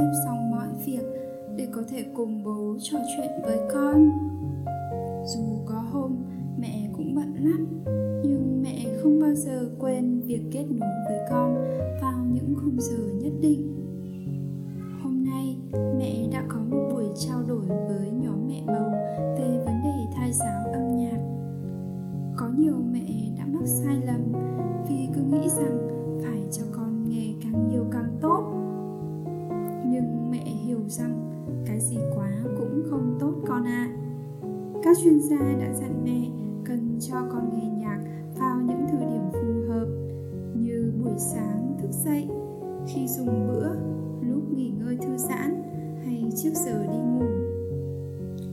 xếp xong mọi việc để có thể cùng bố trò chuyện với con. Dù có hôm mẹ cũng bận lắm, nhưng mẹ không bao giờ quên việc kết nối với con vào những khung giờ nhất định. Hôm nay mẹ đã có một buổi trao đổi với rằng cái gì quá cũng không tốt, con ạ. À. các chuyên gia đã dặn mẹ cần cho con nghe nhạc vào những thời điểm phù hợp, như buổi sáng thức dậy, khi dùng bữa, lúc nghỉ ngơi thư giãn, hay trước giờ đi ngủ.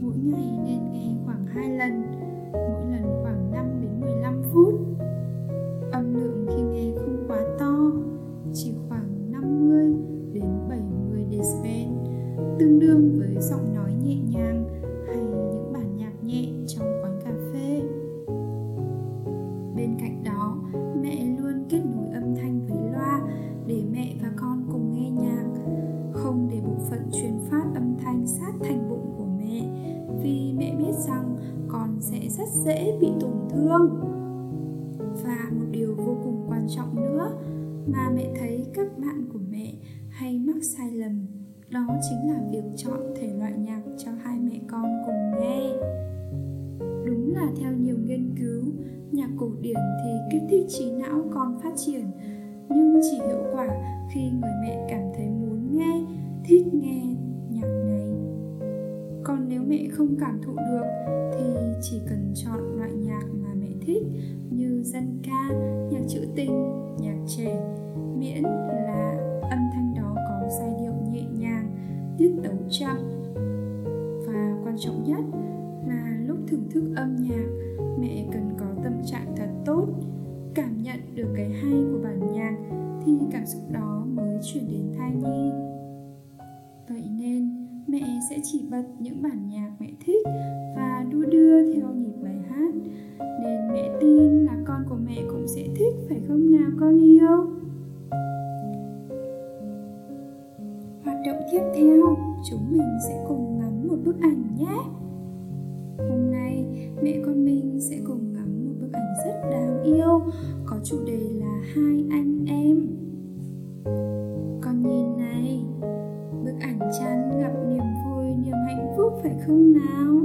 Mỗi ngày nên nghe khoảng 2 lần. Dễ bị tổn thương. Và một điều vô cùng quan trọng nữa mà mẹ thấy các bạn của mẹ hay mắc sai lầm, đó chính là việc chọn thể loại nhạc cho hai mẹ con cùng nghe. Đúng là theo nhiều nghiên cứu, nhạc cổ điển thì kích thích trí não con phát triển, nhưng chỉ hiệu quả khi người mẹ cảm thấy muốn nghe, thích nghe nếu mẹ không cảm thụ được thì chỉ cần chọn loại nhạc mà mẹ thích, như dân ca, nhạc trữ tình, nhạc trẻ. Miễn là âm thanh đó có giai điệu nhẹ nhàng, tiết tấu chậm. Và quan trọng nhất là lúc thưởng thức âm nhạc, mẹ cần có tâm trạng thật tốt, cảm nhận được cái hay của bản nhạc thì cảm xúc đó mới chuyển đến thai nhi. Vậy nên mẹ sẽ chỉ bật những bản nhạc mẹ thích và đu đưa theo nhịp bài hát. Nên mẹ tin là con của mẹ cũng sẽ thích, phải không nào, con yêu? Hoạt động tiếp theo, chúng mình sẽ cùng ngắm một bức ảnh nhé. Hôm nay, mẹ con mình sẽ cùng ngắm một bức ảnh rất đáng yêu, có chủ đề là hai anh em. Không nào?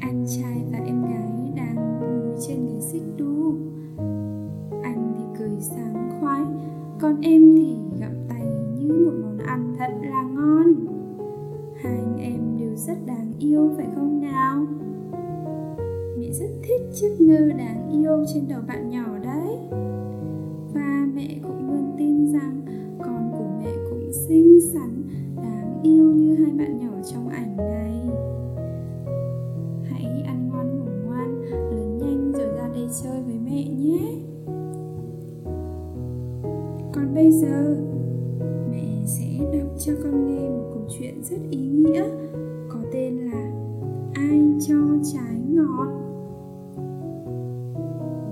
Anh trai và em gái đang ngồi trên ghế xích đu. Anh thì cười sáng khoái, còn em thì gặm tay như một món ăn thật là ngon. Hai anh em đều rất đáng yêu, phải không nào? Mẹ rất thích chiếc nơ đáng yêu trên đầu bạn nhỏ đấy. Và mẹ cũng luôn tin rằng con của mẹ cũng xinh xắn, đáng yêu như hai bạn nhỏ giờ. Mẹ sẽ đọc cho con nghe một câu chuyện rất ý nghĩa, có tên là ai cho trái ngọt?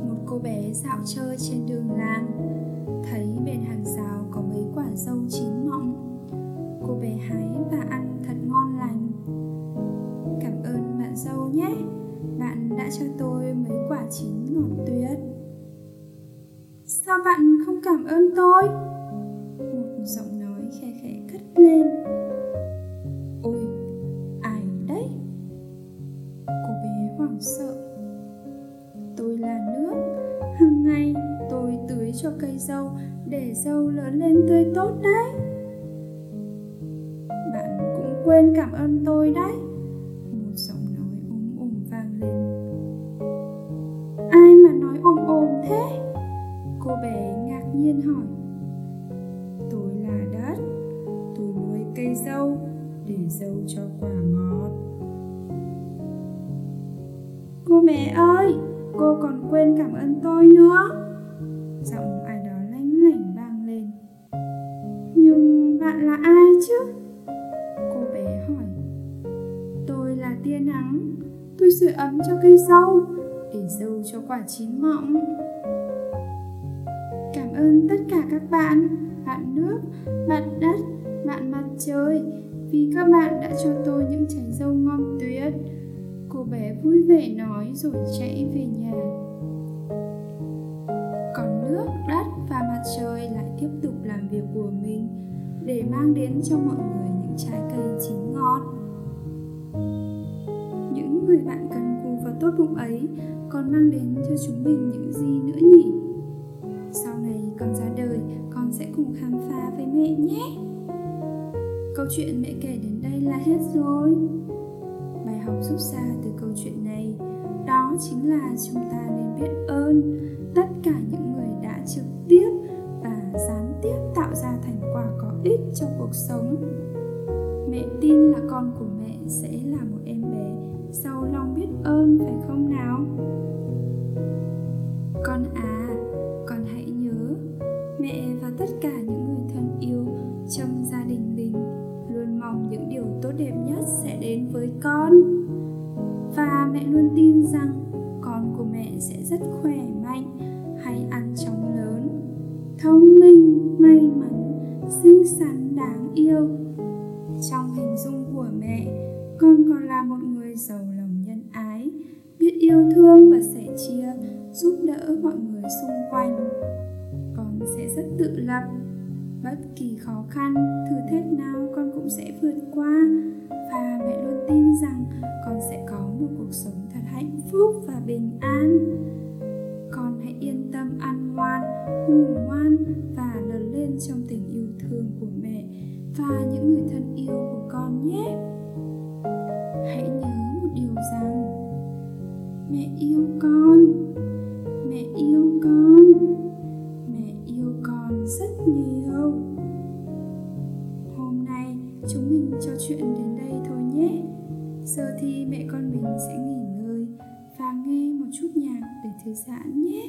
Một cô bé dạo chơi trên đường làng, thấy bên hàng rào có mấy quả dâu chín mọng. Cô bé hái và ăn thật ngon lành. Cảm ơn bạn dâu nhé, bạn đã cho tôi mấy quả chín ngọt tuyệt. Sao bạn không cảm ơn tôi? Lên. Ôi, ai đấy? Cô bé hoảng sợ. Tôi là nước. Hàng ngày tôi tưới cho cây dâu để dâu lớn lên tươi tốt đấy. Bạn cũng quên cảm ơn tôi đấy. Một giọng nói ồm ồm vang lên. Ai mà nói ồm ồm thế? Cô bé ngạc nhiên hỏi. Tôi là đất cây dâu để dâu cho quả ngọt. Cô bé ơi, cô còn quên cảm ơn tôi nữa. Giọng ai đó lanh lảnh vang lên. Nhưng bạn là ai chứ? Cô bé hỏi. Tôi là tia nắng. Tôi sưởi ấm cho cây dâu để dâu cho quả chín mọng. Cảm ơn tất cả các bạn bạn nước, bạn đất bạn mặt trời, vì các bạn đã cho tôi những trái dâu ngon tuyệt. Cô bé vui vẻ nói rồi chạy về nhà. Còn nước, đất và mặt trời lại tiếp tục làm việc của mình để mang đến cho mọi người những trái cây chín ngọt. Những người bạn cần cù và tốt bụng ấy còn mang đến cho chúng mình những gì nữa nhỉ? Sau này con ra đời, con sẽ cùng khám phá với mẹ nhé câu chuyện mẹ kể đến đây là hết rồi. Bài học rút ra từ câu chuyện này, đó chính là chúng ta nên biết ơn tất cả những người đã trực tiếp và gián tiếp tạo ra thành quả có ích cho cuộc sống. Mẹ tin là con của và mẹ luôn tin rằng con của mẹ sẽ rất khỏe mạnh hay ăn chóng lớn. Thông minh, may mắn, xinh xắn, đáng yêu. Trong hình dung của mẹ, con còn là một người giàu lòng nhân ái, biết yêu thương và sẻ chia, giúp đỡ mọi người xung quanh. Con sẽ rất tự lập bất kỳ khó khăn, thử thách nào con cũng sẽ vượt qua. Và mẹ luôn tin rằng con sẽ có một cuộc sống thật hạnh phúc và bình an. Con hãy yên tâm ăn ngoan, ngủ ngoan và lớn lên trong tình yêu thương của mẹ và những người thân yêu của con nhé. Hãy nhớ một điều rằng mẹ yêu con. Mẹ con mình sẽ nghỉ ngơi, và nghe một chút nhạc để thư giãn nhé.